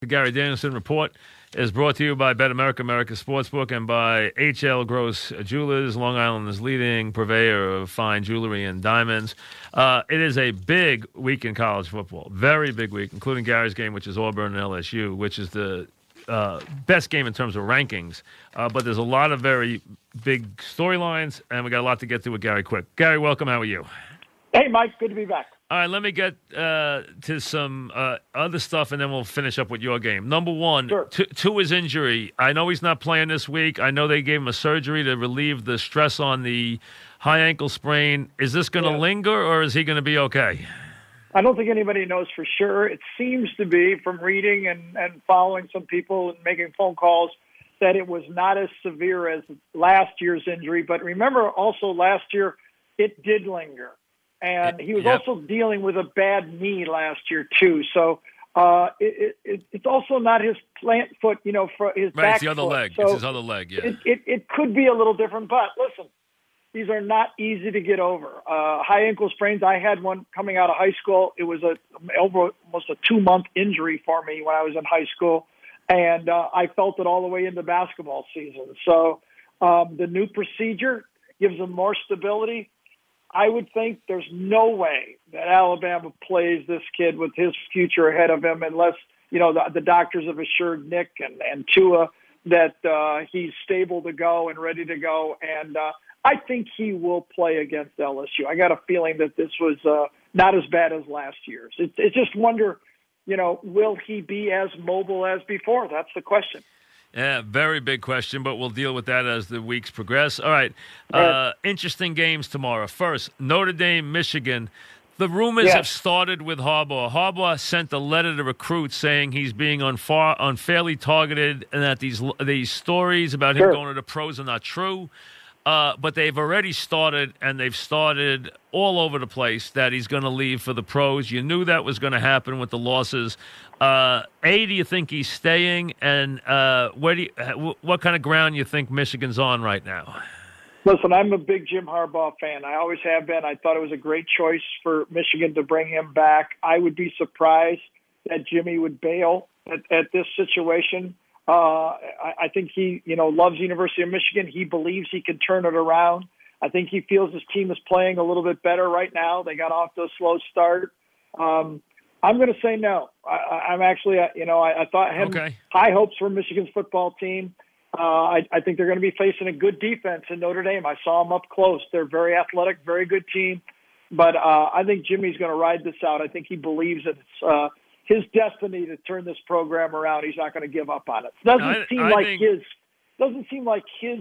The Gary Danielson Report is brought to you by Bet America, America Sportsbook, and by HL Gross Jewelers, Long Island's leading purveyor of fine jewelry and diamonds. Uh, it is a big week in college football, very big week, including Gary's game, which is Auburn and LSU, which is the uh, best game in terms of rankings. Uh, but there's a lot of very big storylines, and we got a lot to get to with Gary quick. Gary, welcome. How are you? Hey, Mike. Good to be back. All right, let me get uh, to some uh, other stuff, and then we'll finish up with your game. Number one, Sure. to, to his injury. I know he's not playing this week. I know they gave him a surgery to relieve the stress on the high ankle sprain. Is this going to Yeah. linger, or is he going to be okay? I don't think anybody knows for sure. It seems to be from reading and, and following some people and making phone calls that it was not as severe as last year's injury. But remember also last year, it did linger. And he was Yep. also dealing with a bad knee last year, too. So uh, it, it, it's also not his plant foot, you know, for his Right, back it's the other foot. leg. So it's his other leg. Yeah. it, it, it could be a little different, but listen, these are not easy to get over. Uh, high ankle sprains. I had one coming out of high school. It was a almost a two month injury for me when I was in high school, and uh, I felt it all the way into basketball season. So um, the new procedure gives him more stability. I would think there's no way that Alabama plays this kid with his future ahead of him unless, you know, the, the doctors have assured Nick and, and Tua that uh, he's stable to go and ready to go. And uh, I think he will play against LSU. I got a feeling that this was uh, not as bad as last year's. It, it just wonder, you know, will he be as mobile as before? That's the question. Yeah, very big question, but we'll deal with that as the weeks progress. All right. Uh, Yeah. interesting games tomorrow. First, Notre Dame, Michigan. The rumors Yes. have started with Harbaugh. Harbaugh sent a letter to recruits saying he's being unfar, unfairly targeted and that these these stories about him going to the pros are not true. Uh, but they've already started, and they've started all over the place that he's going to leave for the pros. You knew that was going to happen with the losses. Uh, a, do you think he's staying, and uh, where do you, uh, what kind of ground you think Michigan's on right now? Listen, I'm a big Jim Harbaugh fan. I always have been. I thought it was a great choice for Michigan to bring him back. I would be surprised that Jimmy would bail at, at this situation. Uh, I, I think he, you know, loves University of Michigan. He believes he can turn it around. I think he feels his team is playing a little bit better right now. They got off to a slow start. Um, I'm going to say no. I, I'm actually, uh, you know, I, I thought had Okay. high hopes for Michigan's football team. Uh, I, I think they're going to be facing a good defense in Notre Dame. I saw them up close. They're very athletic, very good team. But uh, I think Jimmy's going to ride this out. I think he believes that it's uh, his destiny to turn this program around. He's not going to give up on it. Doesn't I- seem I like think- his doesn't seem like his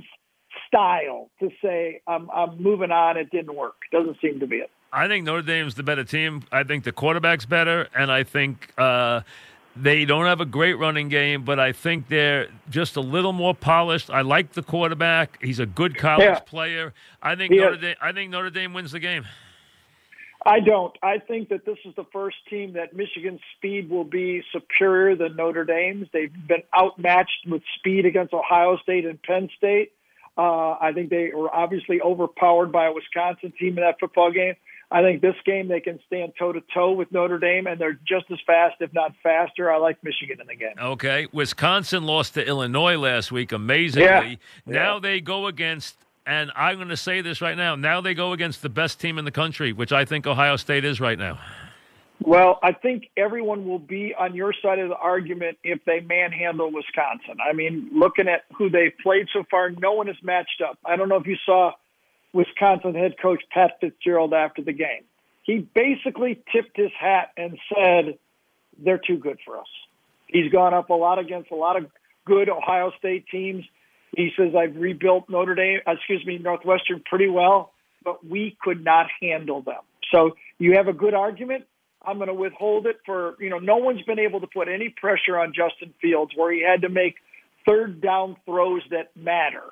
style to say I'm, I'm moving on. It didn't work. Doesn't seem to be it. I think Notre Dame's the better team. I think the quarterback's better, and I think uh, they don't have a great running game, but I think they're just a little more polished. I like the quarterback; he's a good college Yeah. player. I think He Notre. Dame. I think Notre Dame wins the game. I don't. I think that this is the first team that Michigan's speed will be superior than Notre Dame's. They've been outmatched with speed against Ohio State and Penn State. Uh, I think they were obviously overpowered by a Wisconsin team in that football game. I think this game they can stand toe to toe with Notre Dame, and they're just as fast, if not faster. I like Michigan in the game. Okay, Wisconsin lost to Illinois last week, amazingly. Yeah. Now Yeah. they go against, and I'm going to say this right now. Now they go against the best team in the country, which I think Ohio State is right now. Well, I think everyone will be on your side of the argument if they manhandle Wisconsin. I mean, looking at who they've played so far, no one is matched up. I don't know if you saw Wisconsin head coach Pat Fitzgerald after the game. He basically tipped his hat and said, they're too good for us. He's gone up a lot against a lot of good Ohio State teams. He says, I've rebuilt Notre Dame, uh, excuse me, Northwestern pretty well, but we could not handle them. So you have a good argument. I'm going to withhold it for, you know, no one's been able to put any pressure on Justin Fields where he had to make third down throws that matter.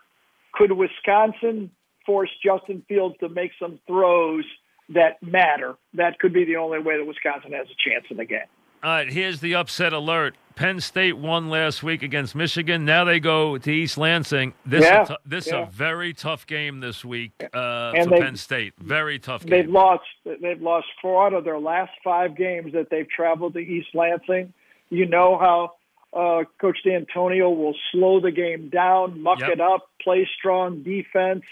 Could Wisconsin force Justin Fields to make some throws that matter? That could be the only way that Wisconsin has a chance in the game. All right, here's the upset alert. Penn State won last week against Michigan. Now they go to East Lansing. This Yeah, is a, this yeah. a very tough game this week uh, for Penn State. Very tough Game. They've lost. They've lost four out of their last five games that they've traveled to East Lansing. You know how uh, Coach D'Antonio will slow the game down, muck Yep. it up, play strong defense.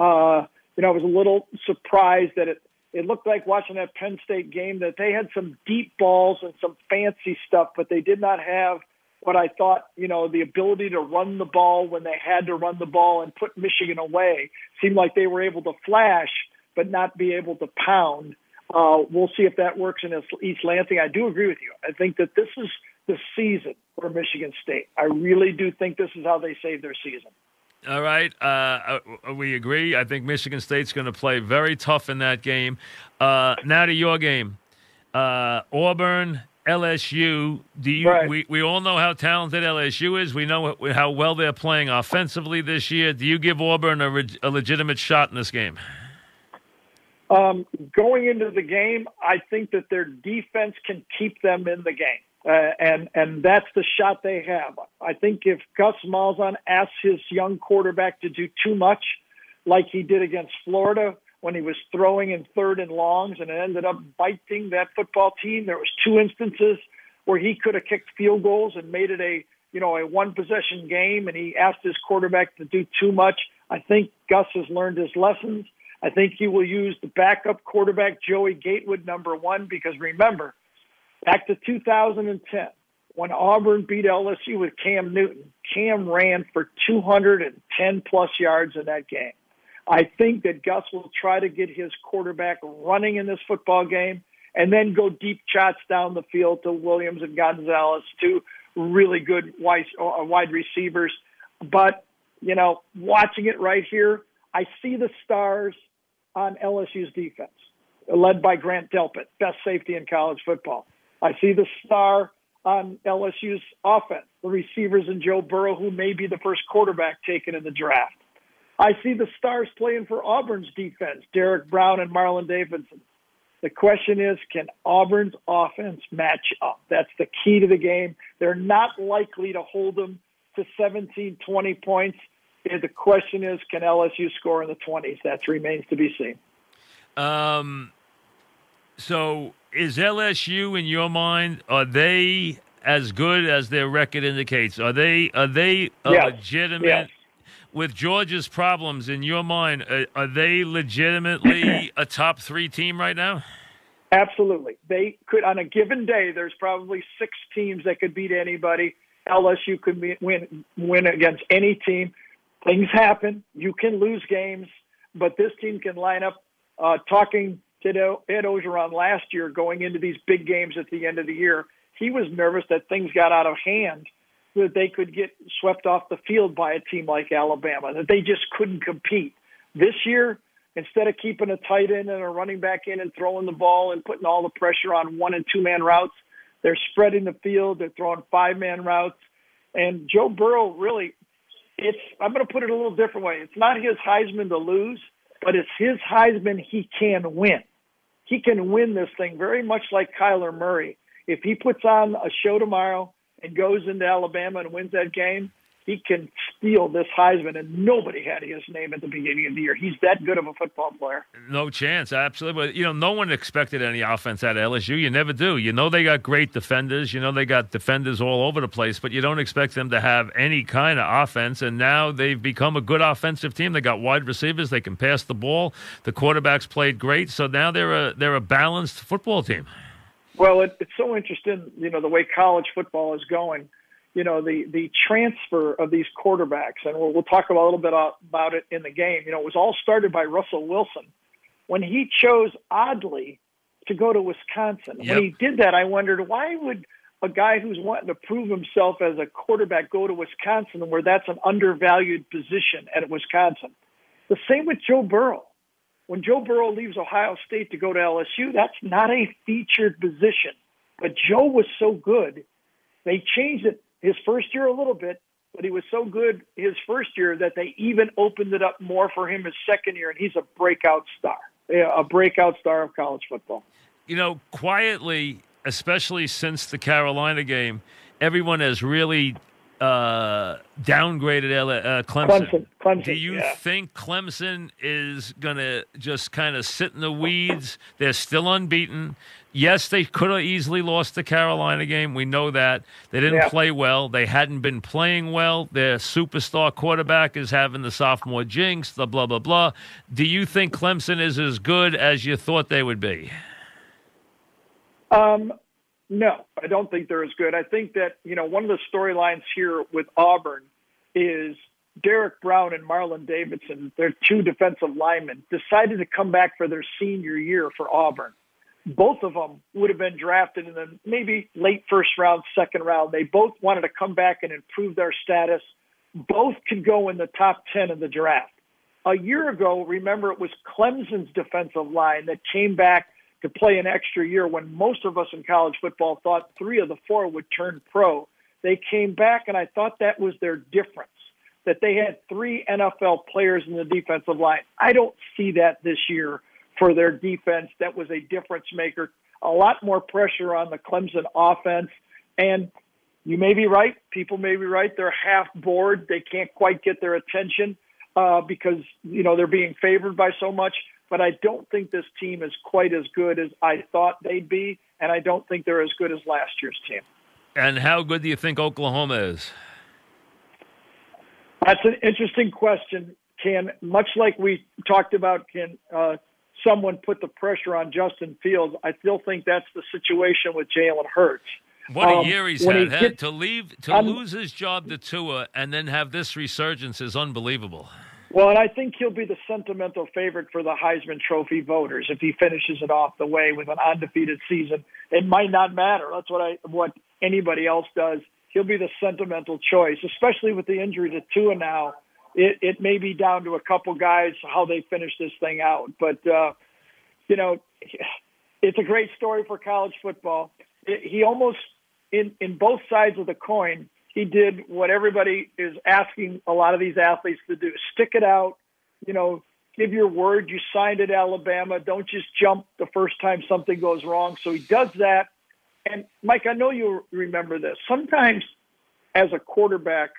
Uh, you know, I was a little surprised that it. It looked like watching that Penn State game that they had some deep balls and some fancy stuff, but they did not have what I thought, you know, the ability to run the ball when they had to run the ball and put Michigan away. Seemed like they were able to flash, but not be able to pound. Uh, we'll see if that works in East Lansing. I do agree with you. I think that this is the season for Michigan State. I really do think this is how they save their season. All right, uh, uh, we agree. I think Michigan State's going to play very tough in that game. Uh, now to your game, uh, Auburn. LSU, do you? Right. We, we all know how talented LSU is. We know how well they're playing offensively this year. Do you give Auburn a, reg- a legitimate shot in this game? Um, going into the game, I think that their defense can keep them in the game, uh, and and that's the shot they have. I think if Gus Malzahn asks his young quarterback to do too much, like he did against Florida when he was throwing in third and longs, and it ended up biting that football team. There was two instances where he could have kicked field goals and made it a you know a one possession game, and he asked his quarterback to do too much. I think Gus has learned his lessons. I think he will use the backup quarterback, Joey Gatewood, number one, because remember, back to 2010, when Auburn beat LSU with Cam Newton, Cam ran for 210 plus yards in that game. I think that Gus will try to get his quarterback running in this football game and then go deep shots down the field to Williams and Gonzalez, two really good wide, uh, receivers. But, you know, watching it right here, I see the stars on LSU's defense, led by Grant Delpit, best safety in college football. I see the star on LSU's offense, the receivers and Joe Burrow, who may be the first quarterback taken in the draft. I see the stars playing for Auburn's defense, Derrick Brown and Marlon Davidson. The question is, can Auburn's offense match up? That's the key to the game. They're not likely to hold them to 17, 20 points. The question is, can LSU score in the 20s? That remains to be seen. Um, so is LSU in your mind? Are they as good as their record indicates? Are they are they a Yes. legitimate? Yes. With Georgia's problems in your mind, uh, are they legitimately a top three team right now? Absolutely. They could, on a given day, there's probably six teams that could beat anybody. LSU could be, win, win against any team. Things happen. You can lose games, but this team can line up. Uh, talking to Ed Orgeron last year, going into these big games at the end of the year, he was nervous that things got out of hand, that they could get swept off the field by a team like Alabama, that they just couldn't compete. This year, instead of keeping a tight end and a running back in and throwing the ball and putting all the pressure on one and two man routes, they're spreading the field. They're throwing five man routes. And Joe Burrow really, it's, I'm going to put it a little different way. It's not his Heisman to lose, but it's his Heisman he can win. He can win this thing very much like Kyler Murray. If he puts on a show tomorrow and goes into Alabama and wins that game, he can steal this Heisman, and nobody had his name at the beginning of the year. He's that good of a football player. No chance, absolutely. But you know, no one expected any offense out of LSU. You never do. You know they got great defenders. You know they got defenders all over the place, but you don't expect them to have any kind of offense. And now they've become a good offensive team. They got wide receivers. They can pass the ball. The quarterbacks played great, so now they're a they're a balanced football team. Well, it, it's so interesting, you know, the way college football is going. You know, the the transfer of these quarterbacks, and we'll, we'll talk a little bit about it in the game. You know, it was all started by Russell Wilson when he chose oddly to go to Wisconsin. Yep. When he did that, I wondered why would a guy who's wanting to prove himself as a quarterback go to Wisconsin, where that's an undervalued position at Wisconsin. The same with Joe Burrow. when Joe Burrow leaves Ohio State to go to LSU, that's not a featured position. But Joe was so good, they changed it his first year a little bit, but he was so good his first year that they even opened it up more for him his second year, and he's a breakout star, a breakout star of college football. You know, quietly, especially since the Carolina game, everyone has really uh, downgraded uh, Clemson. Clemson, Clemson. Do you yeah. think Clemson is going to just kind of sit in the weeds? They're still unbeaten. Yes, they could have easily lost the Carolina game. We know that. They didn't Yeah. play well. They hadn't been playing well. Their superstar quarterback is having the sophomore jinx, the blah, blah, blah. Do you think Clemson is as good as you thought they would be? Um, no, I don't think they're as good. I think that, you know, one of the storylines here with Auburn is Derrick Brown and Marlon Davidson, their two defensive linemen, decided to come back for their senior year for Auburn. Both of them would have been drafted in the maybe late first round, second round. They both wanted to come back and improve their status. Both could go in the top 10 of the draft. A year ago, remember, it was Clemson's defensive line that came back to play an extra year when most of us in college football thought three of the four would turn pro. They came back, and I thought that was their difference, that they had three NFL players in the defensive line. I don't see that this year for their defense. That was a difference maker. A lot more pressure on the Clemson offense. And you may be right. People may be right. They're half bored. They can't quite get their attention uh, because, you know, they're being favored by so much but I don't think this team is quite as good as I thought they'd be, and I don't think they're as good as last year's team. And how good do you think Oklahoma is? That's an interesting question. Can much like we talked about, can uh, someone put the pressure on Justin Fields? I still think that's the situation with Jalen Hurts. What a Um, year he's had. he gets- to leave, to I'm- lose his job to Tua, and then have this resurgence is unbelievable. Well, and I think he'll be the sentimental favorite for the Heisman Trophy voters if he finishes it off the way with an undefeated season. It might not matter. That's what I what anybody else does. He'll be the sentimental choice, especially with the injury to Tua now. It, it may be down to a couple guys how they finish this thing out, but uh, you know, it's a great story for college football. It, he almost in in both sides of the coin he did what everybody is asking a lot of these athletes to do stick it out you know give your word you signed at alabama don't just jump the first time something goes wrong so he does that and mike i know you remember this sometimes as a quarterback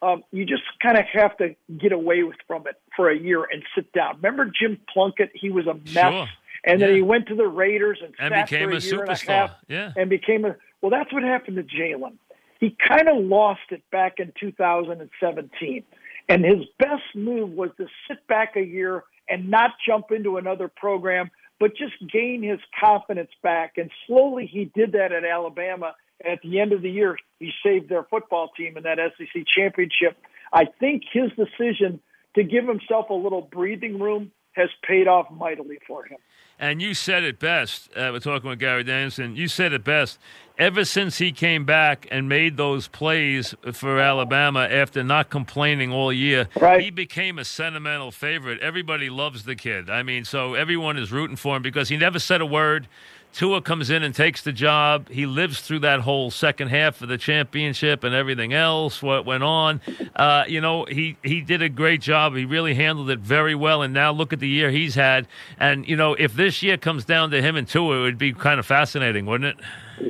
um, you just kind of have to get away with from it for a year and sit down remember jim plunkett he was a mess Sure. and then Yeah. he went to the raiders and, And became a a year and a superstar. half Yeah. and became a well that's what happened to jalen he kind of lost it back in 2017 and his best move was to sit back a year and not jump into another program but just gain his confidence back and slowly he did that at alabama at the end of the year he saved their football team in that sec championship i think his decision to give himself a little breathing room has paid off mightily for him And you said it best. Uh, we're talking with Gary Danielson. You said it best. Ever since he came back and made those plays for Alabama after not complaining all year, Right. he became a sentimental favorite. Everybody loves the kid. I mean, so everyone is rooting for him because he never said a word. Tua comes in and takes the job. He lives through that whole second half of the championship and everything else. What went on, uh, you know, he he did a great job. He really handled it very well. And now look at the year he's had. And you know, if this year comes down to him and Tua, it would be kind of fascinating, wouldn't it?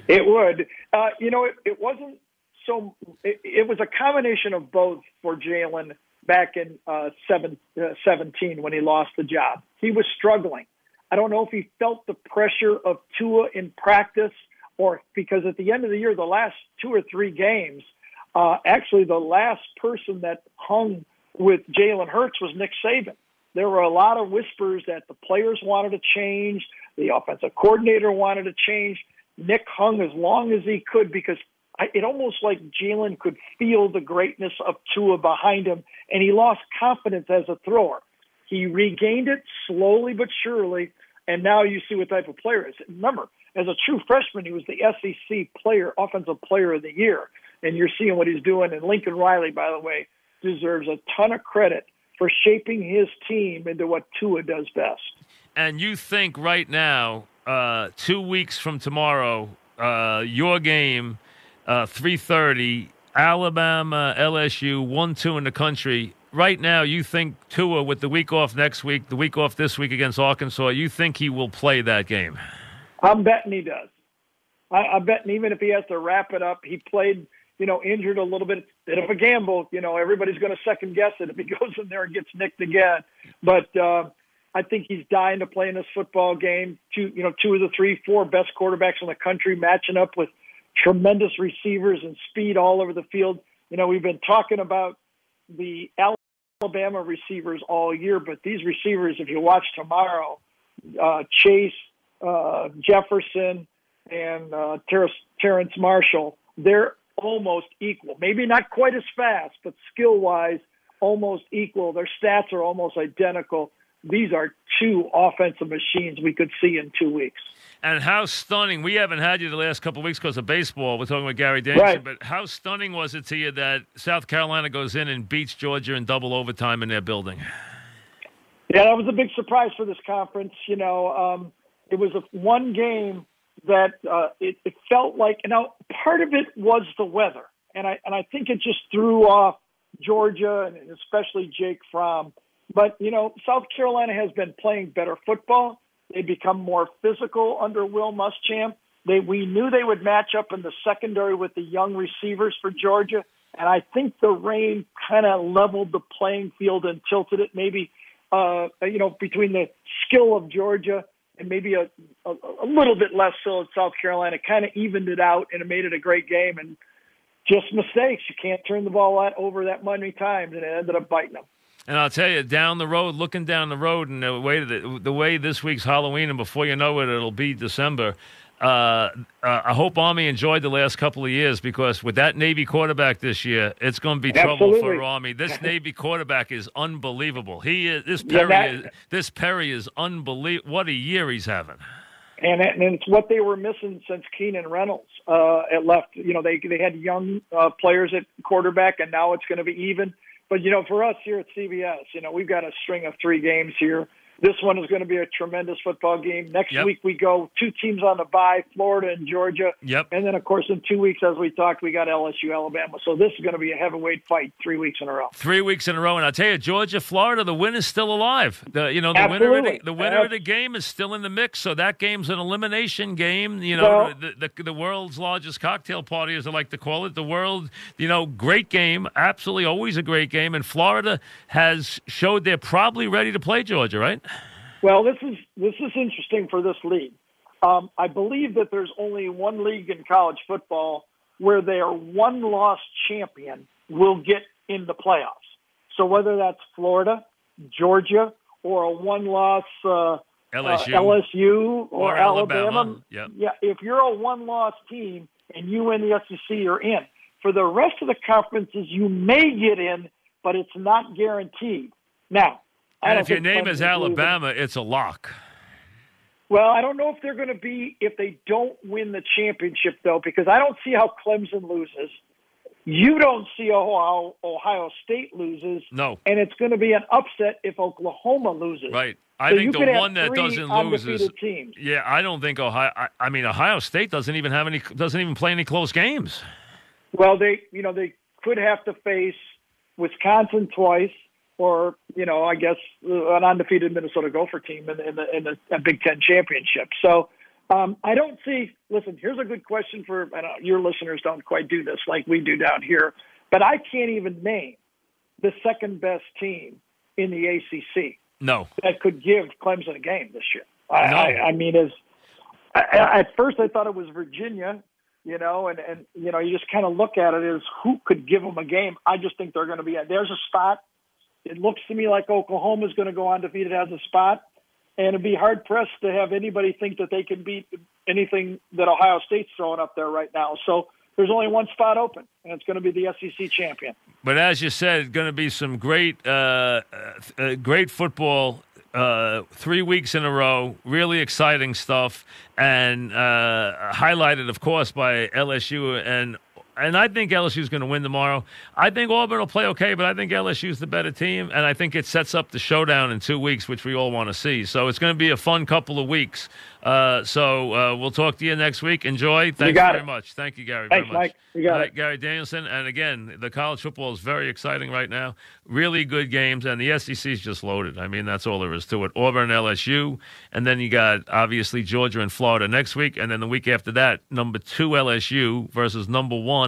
It would. Uh, you know, it, it wasn't so. It, it was a combination of both for Jalen back in uh, seven, uh, 17 when he lost the job. He was struggling. I don't know if he felt the pressure of Tua in practice or because at the end of the year, the last two or three games, uh, actually the last person that hung with Jalen Hurts was Nick Saban. There were a lot of whispers that the players wanted to change, the offensive coordinator wanted to change. Nick hung as long as he could because I, it almost like Jalen could feel the greatness of Tua behind him, and he lost confidence as a thrower. He regained it slowly but surely, and now you see what type of player is. Remember, as a true freshman, he was the SEC player, offensive player of the year, and you're seeing what he's doing. And Lincoln Riley, by the way, deserves a ton of credit for shaping his team into what Tua does best. And you think right now, uh, two weeks from tomorrow, uh, your game, uh, three thirty, Alabama, LSU, one two in the country. Right now, you think Tua, with the week off next week, the week off this week against Arkansas, you think he will play that game? I'm betting he does. I, I'm betting even if he has to wrap it up, he played, you know, injured a little bit. Bit of a gamble. You know, everybody's going to second guess it if he goes in there and gets nicked again. But uh, I think he's dying to play in this football game. Two, you know, two of the three, four best quarterbacks in the country matching up with tremendous receivers and speed all over the field. You know, we've been talking about the Alabama receivers all year, but these receivers, if you watch tomorrow, uh, Chase, uh, Jefferson, and uh, Ter- Terrace Marshall, they're almost equal. Maybe not quite as fast, but skill wise, almost equal. Their stats are almost identical. These are two offensive machines we could see in two weeks. And how stunning! We haven't had you the last couple of weeks because of baseball. We're talking about Gary Danielson, Right. but how stunning was it to you that South Carolina goes in and beats Georgia in double overtime in their building? Yeah, that was a big surprise for this conference. You know, um, it was a one game that uh, it, it felt like. Now, part of it was the weather, and I and I think it just threw off Georgia and especially Jake Fromm. But you know, South Carolina has been playing better football. They become more physical under Will Muschamp. They we knew they would match up in the secondary with the young receivers for Georgia, and I think the rain kind of leveled the playing field and tilted it maybe uh, you know, between the skill of Georgia and maybe a, a, a little bit less so of South Carolina, kind of evened it out and it made it a great game. And just mistakes. You can't turn the ball over that many times, and it ended up biting them. And I'll tell you, down the road, looking down the road, and the way that, the way this week's Halloween, and before you know it, it'll be December. Uh, uh, I hope Army enjoyed the last couple of years because with that Navy quarterback this year, it's going to be trouble Absolutely. for Army. This Navy quarterback is unbelievable. He is this Yeah, Perry. that- is, this Perry is unbelievable. What a year he's having. and and it's what they were missing since Keenan Reynolds uh, at left. You know, they they had young uh, players at quarterback, and now it's going to be even. But you know, for us here at CBS, you know, we've got a string of three games here. This one is going to be a tremendous football game. Next Yep. week we go two teams on the bye, Florida and Georgia. Yep. And then of course in two weeks, as we talked, we got LSU, Alabama. So this is going to be a heavyweight fight three weeks in a row. Three weeks in a row, and I'll tell you, Georgia, Florida, the win is still alive. The you know the winner of the, the winner of the game is still in the mix. So that game's an elimination game. You know the, the the world's largest cocktail party, as I like to call it. The world, you know, great game, absolutely always a great game. And Florida has showed they're probably ready to play Georgia, right? Well, this is this is interesting for this league. Um, I believe that there's only one league in college football where their one-loss champion will get in the playoffs. So whether that's Florida, Georgia, or a one-loss uh, LSU. uh, LSU or, Or Alabama. Alabama, Yep. yeah, if you're a one-loss team and you win the SEC, you're in. For the rest of the conferences, you may get in, but it's not guaranteed. Now, And if your name is. Alabama, it's a lock. Well, I don't know if they're going to be if they don't win the championship though, because I don't see how Clemson loses. You don't see how Ohio State loses, No, and it's going to be an upset if Oklahoma loses. right. I So think the one that doesn't lose is teams. yeah. I don't think Ohio. I, I mean, Ohio State doesn't even have any. Doesn't even play any close games. Well, they you know they could have to face Wisconsin twice, or you know I guess uh, an undefeated Minnesota Gopher team in, the- in the in the uh, Big Ten championship. So um, I don't see. Listen, here's a good question for I know your listeners. Don't quite do this like we do down here, but I can't even name the second best team in the ACC No, that could give Clemson a game this year. I, No. I, I mean, as I- at first I thought it was Virginia, you know, and and you know you just kind of look at it as who could give them a game. I just think they're going to be. There's a spot. It looks to me like Oklahoma's going to go undefeated as a spot, and it'd be hard pressed to have anybody think that they can beat anything that Ohio State's throwing up there right now. So. There's only one spot open, and it's going to be the SEC champion. but as you said, it's going to be some great, uh, uh, great football. Uh, three weeks in a row, really exciting stuff, and uh, highlighted, of course, by LSU and and I think LSU is going to win tomorrow. I think Auburn will play okay, but I think LSU is the better team, and I think it sets up the showdown in two weeks, which we all want to see. So it's going to be a fun couple of weeks. Uh, so uh, we'll talk to you next week. Enjoy. Thank you, very it. much. Thank you, Gary. Thanks, Mike. You got right, it. Gary Danielson. And again, the college football is very exciting right now. Really good games, and the SEC is just loaded. I mean, that's all there is to it. Auburn, LSU, and then you got obviously Georgia and Florida next week, and then the week after that, number two LSU versus number one